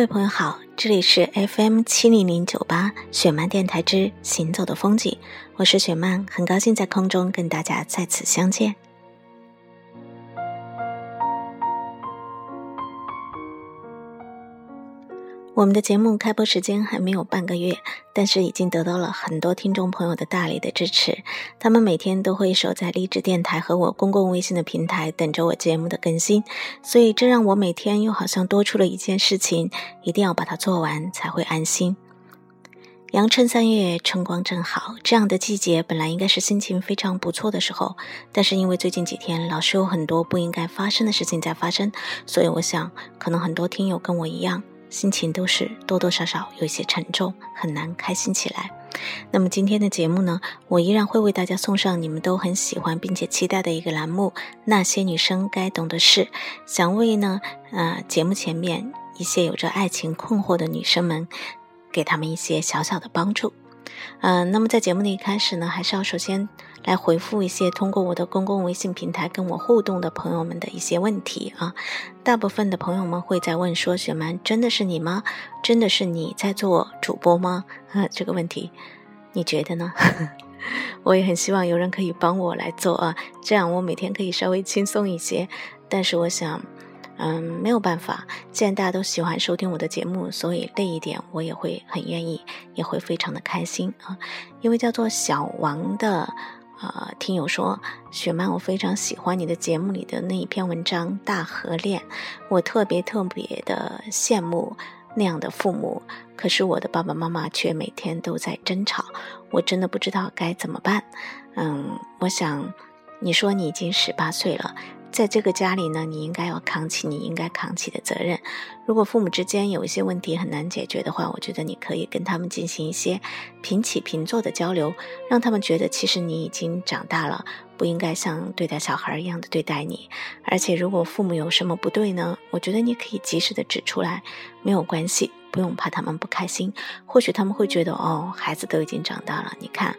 各位朋友好，这里是 FM 七零零九八雪漫电台之行走的风景，我是雪漫，很高兴在空中跟大家再次相见。我们的节目开播时间还没有半个月，但是已经得到了很多听众朋友的大力的支持。他们每天都会守在励志电台和我公共微信的平台，等着我节目的更新。所以这让我每天又好像多出了一件事情，一定要把它做完才会安心。阳春三月，春光正好，这样的季节本来应该是心情非常不错的时候，但是因为最近几天老是有很多不应该发生的事情在发生，所以我想，可能很多听友跟我一样。心情都是多多少少有一些沉重，很难开心起来。那么今天的节目呢，我依然会为大家送上你们都很喜欢并且期待的一个栏目《那些女生该懂的事》，想为呢，呃，节目前面一些有着爱情困惑的女生们，给他们一些小小的帮助。嗯，那么在节目的一开始呢，还是要首先来回复一些通过我的公共微信平台跟我互动的朋友们的一些问题啊。大部分的朋友们会在问说：“雪曼，真的是你吗？真的是你在做主播吗？”啊，这个问题，你觉得呢？我也很希望有人可以帮我来做啊，这样我每天可以稍微轻松一些。但是我想。嗯，没有办法。既然大家都喜欢收听我的节目，所以累一点我也会很愿意，也会非常的开心啊。因为叫做小王的啊听友说，雪曼，我非常喜欢你的节目里的那一篇文章《大河恋》，我特别特别的羡慕那样的父母。可是我的爸爸妈妈却每天都在争吵，我真的不知道该怎么办。嗯，我想你说你已经十八岁了。在这个家里呢，你应该要扛起你应该扛起的责任。如果父母之间有一些问题很难解决的话，我觉得你可以跟他们进行一些平起平坐的交流，让他们觉得其实你已经长大了，不应该像对待小孩一样的对待你。而且，如果父母有什么不对呢，我觉得你可以及时的指出来，没有关系。不用怕他们不开心，或许他们会觉得哦，孩子都已经长大了，你看，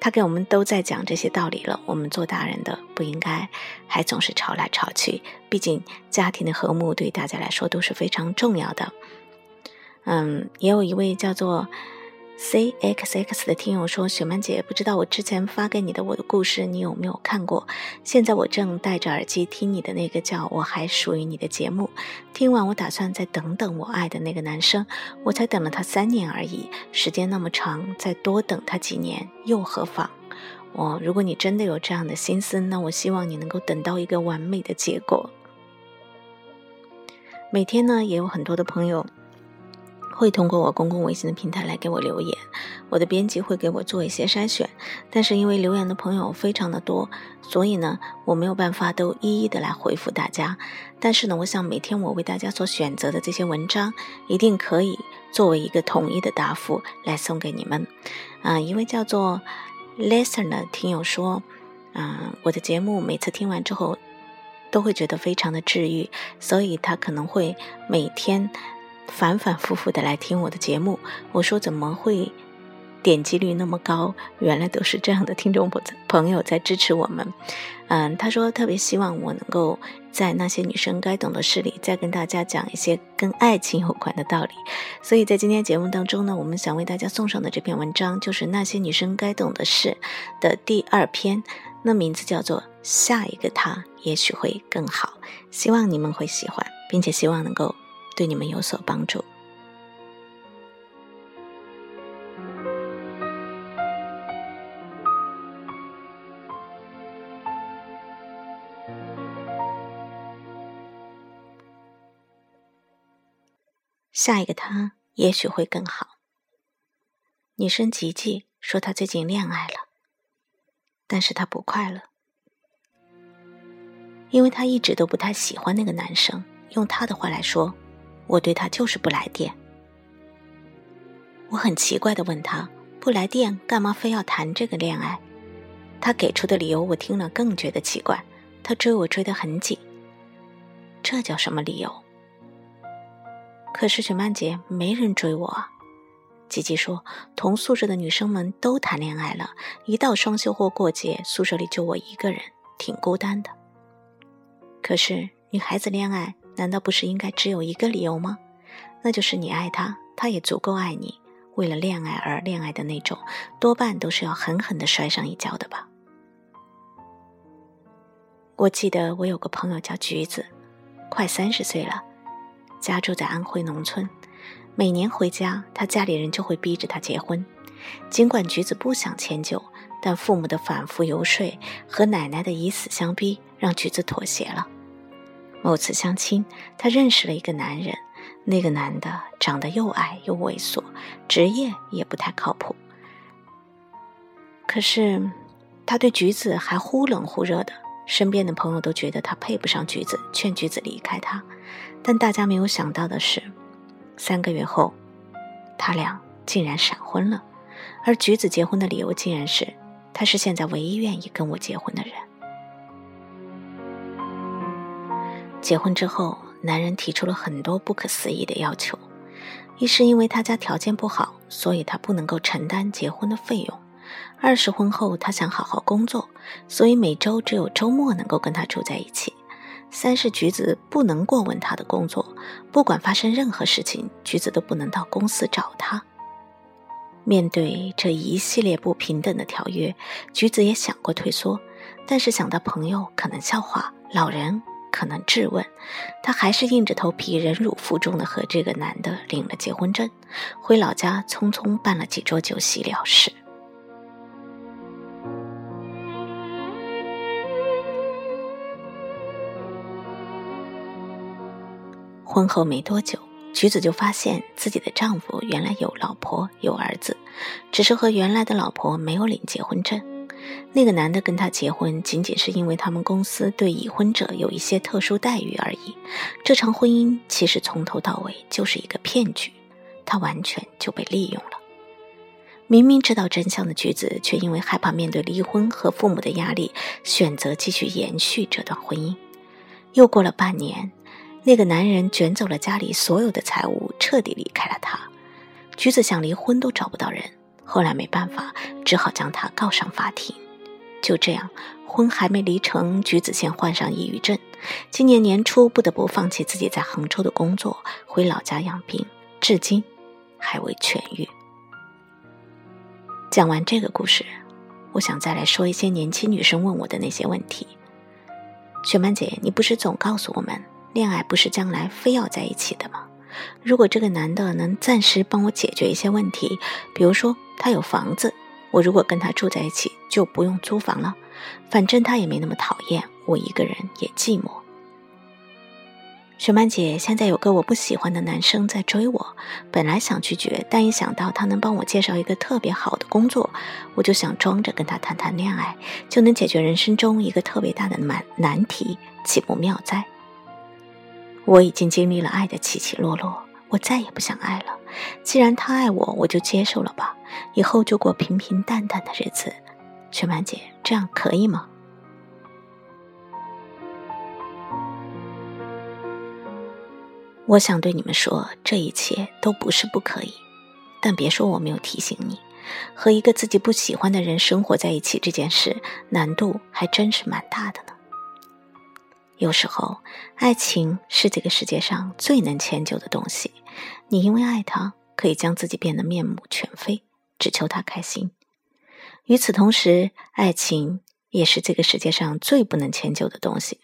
他给我们都在讲这些道理了。我们做大人的不应该还总是吵来吵去，毕竟家庭的和睦对大家来说都是非常重要的。嗯，也有一位叫做。C X X 的听友说：“雪曼姐，不知道我之前发给你的我的故事，你有没有看过？现在我正戴着耳机听你的那个叫我还属于你的节目。听完，我打算再等等我爱的那个男生。我才等了他三年而已，时间那么长，再多等他几年又何妨？我，如果你真的有这样的心思，那我希望你能够等到一个完美的结果。每天呢，也有很多的朋友。”会通过我公共微信的平台来给我留言，我的编辑会给我做一些筛选，但是因为留言的朋友非常的多，所以呢，我没有办法都一一的来回复大家。但是呢，我想每天我为大家所选择的这些文章，一定可以作为一个统一的答复来送给你们。啊，一位叫做 Listen 的听友说，嗯，我的节目每次听完之后，都会觉得非常的治愈，所以他可能会每天。反反复复的来听我的节目，我说怎么会点击率那么高？原来都是这样的听众朋友在支持我们。嗯，他说特别希望我能够在那些女生该懂的事里，再跟大家讲一些跟爱情有关的道理。所以在今天节目当中呢，我们想为大家送上的这篇文章，就是那些女生该懂的事的第二篇，那名字叫做《下一个他也许会更好》，希望你们会喜欢，并且希望能够。对你们有所帮助。下一个他也许会更好。女生吉吉说她最近恋爱了，但是她不快乐，因为她一直都不太喜欢那个男生。用她的话来说。我对他就是不来电。我很奇怪的问他：“不来电，干嘛非要谈这个恋爱？”他给出的理由我听了更觉得奇怪。他追我追得很紧，这叫什么理由？可是雪曼姐没人追我。啊。吉吉说：“同宿舍的女生们都谈恋爱了，一到双休或过节，宿舍里就我一个人，挺孤单的。”可是女孩子恋爱。难道不是应该只有一个理由吗？那就是你爱他，他也足够爱你。为了恋爱而恋爱的那种，多半都是要狠狠的摔上一跤的吧。我记得我有个朋友叫橘子，快三十岁了，家住在安徽农村。每年回家，他家里人就会逼着他结婚。尽管橘子不想迁就，但父母的反复游说和奶奶的以死相逼，让橘子妥协了。某次相亲，他认识了一个男人。那个男的长得又矮又猥琐，职业也不太靠谱。可是，他对橘子还忽冷忽热的，身边的朋友都觉得他配不上橘子，劝橘子离开他。但大家没有想到的是，三个月后，他俩竟然闪婚了。而橘子结婚的理由竟然是，他是现在唯一愿意跟我结婚的人。结婚之后。男人提出了很多不可思议的要求，一是因为他家条件不好，所以他不能够承担结婚的费用；二是婚后他想好好工作，所以每周只有周末能够跟他住在一起；三是橘子不能过问他的工作，不管发生任何事情，橘子都不能到公司找他。面对这一系列不平等的条约，橘子也想过退缩，但是想到朋友可能笑话，老人。可能质问，他还是硬着头皮忍辱负重的和这个男的领了结婚证，回老家匆匆办了几桌酒席了事。婚后没多久，橘子就发现自己的丈夫原来有老婆有儿子，只是和原来的老婆没有领结婚证。那个男的跟她结婚，仅仅是因为他们公司对已婚者有一些特殊待遇而已。这场婚姻其实从头到尾就是一个骗局，他完全就被利用了。明明知道真相的橘子，却因为害怕面对离婚和父母的压力，选择继续延续这段婚姻。又过了半年，那个男人卷走了家里所有的财物，彻底离开了她。橘子想离婚都找不到人。后来没办法，只好将他告上法庭。就这样，婚还没离成，橘子先患上抑郁症。今年年初，不得不放弃自己在杭州的工作，回老家养病，至今还未痊愈。讲完这个故事，我想再来说一些年轻女生问我的那些问题。雪曼姐，你不是总告诉我们，恋爱不是将来非要在一起的吗？如果这个男的能暂时帮我解决一些问题，比如说他有房子，我如果跟他住在一起就不用租房了，反正他也没那么讨厌我一个人也寂寞。雪曼姐，现在有个我不喜欢的男生在追我，本来想拒绝，但一想到他能帮我介绍一个特别好的工作，我就想装着跟他谈谈恋爱，就能解决人生中一个特别大的难难题，岂不妙哉？我已经经历了爱的起起落落，我再也不想爱了。既然他爱我，我就接受了吧，以后就过平平淡淡的日子。雪曼姐，这样可以吗？我想对你们说，这一切都不是不可以，但别说我没有提醒你，和一个自己不喜欢的人生活在一起这件事，难度还真是蛮大的呢。有时候，爱情是这个世界上最能迁就的东西。你因为爱他，可以将自己变得面目全非，只求他开心。与此同时，爱情也是这个世界上最不能迁就的东西。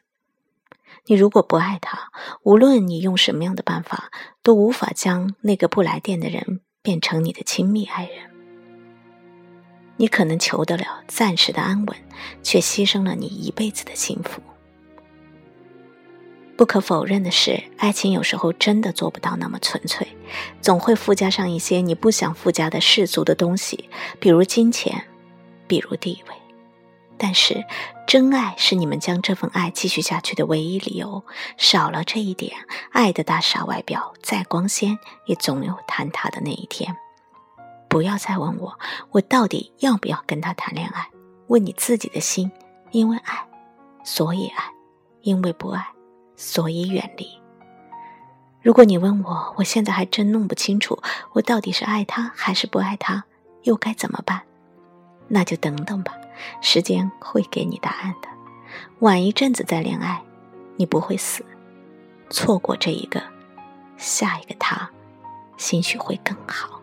你如果不爱他，无论你用什么样的办法，都无法将那个不来电的人变成你的亲密爱人。你可能求得了暂时的安稳，却牺牲了你一辈子的幸福。不可否认的是，爱情有时候真的做不到那么纯粹，总会附加上一些你不想附加的世俗的东西，比如金钱，比如地位。但是，真爱是你们将这份爱继续下去的唯一理由。少了这一点，爱的大厦外表再光鲜，也总有坍塌的那一天。不要再问我，我到底要不要跟他谈恋爱？问你自己的心，因为爱，所以爱；因为不爱。所以远离。如果你问我，我现在还真弄不清楚，我到底是爱他还是不爱他，又该怎么办？那就等等吧，时间会给你答案的。晚一阵子再恋爱，你不会死。错过这一个，下一个他兴许会更好。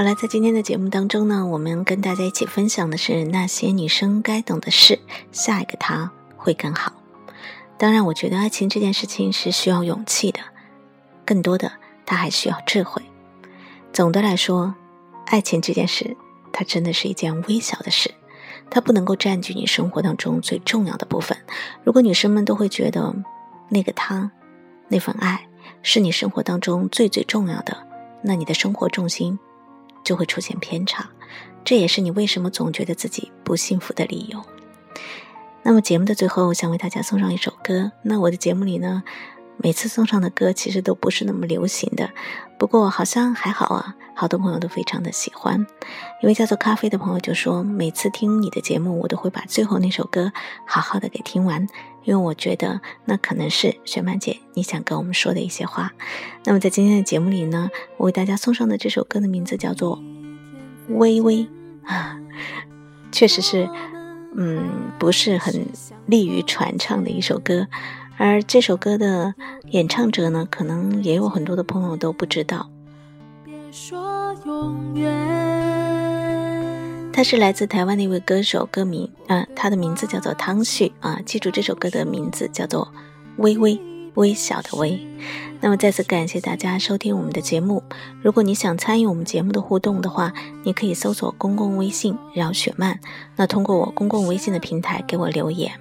好了，在今天的节目当中呢，我们跟大家一起分享的是那些女生该懂的事，下一个他会更好。当然，我觉得爱情这件事情是需要勇气的，更多的它还需要智慧。总的来说，爱情这件事，它真的是一件微小的事，它不能够占据你生活当中最重要的部分。如果女生们都会觉得那个他，那份爱是你生活当中最最重要的，那你的生活重心。就会出现偏差，这也是你为什么总觉得自己不幸福的理由。那么节目的最后，想为大家送上一首歌。那我的节目里呢，每次送上的歌其实都不是那么流行的，不过好像还好啊，好多朋友都非常的喜欢。一位叫做咖啡的朋友就说，每次听你的节目，我都会把最后那首歌好好的给听完。因为我觉得那可能是雪曼姐你想跟我们说的一些话。那么在今天的节目里呢，我为大家送上的这首歌的名字叫做《微微》啊，确实是，嗯，不是很利于传唱的一首歌。而这首歌的演唱者呢，可能也有很多的朋友都不知道。别说永远。他是来自台湾的一位歌手，歌名啊，他的名字叫做汤旭啊，记住这首歌的名字叫做《微微微小的微》。那么再次感谢大家收听我们的节目。如果你想参与我们节目的互动的话，你可以搜索公共微信“饶雪漫”，那通过我公共微信的平台给我留言。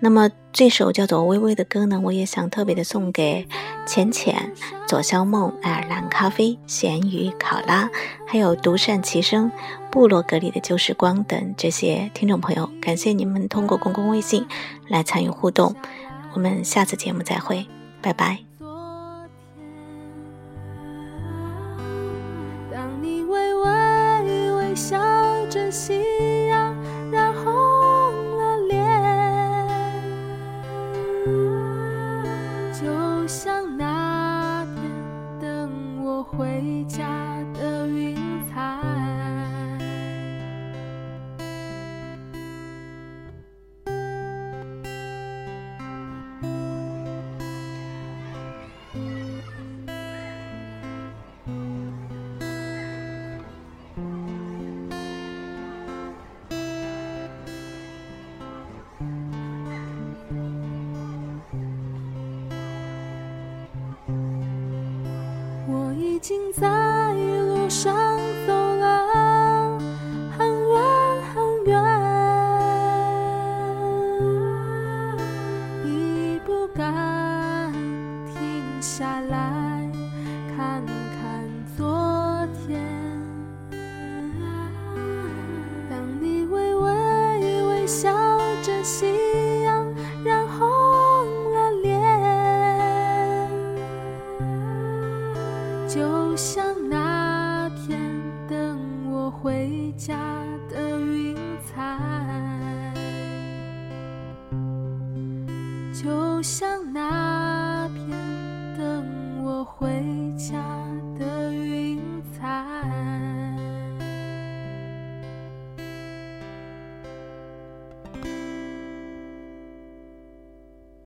那么这首叫做《微微》的歌呢，我也想特别的送给浅浅、左肖梦、爱尔兰咖啡、咸鱼、考拉，还有独善其身、部落格里的旧时光等这些听众朋友。感谢你们通过公共微信来参与互动。我们下次节目再会，拜拜。就。像那天等我回家的云彩，就像那。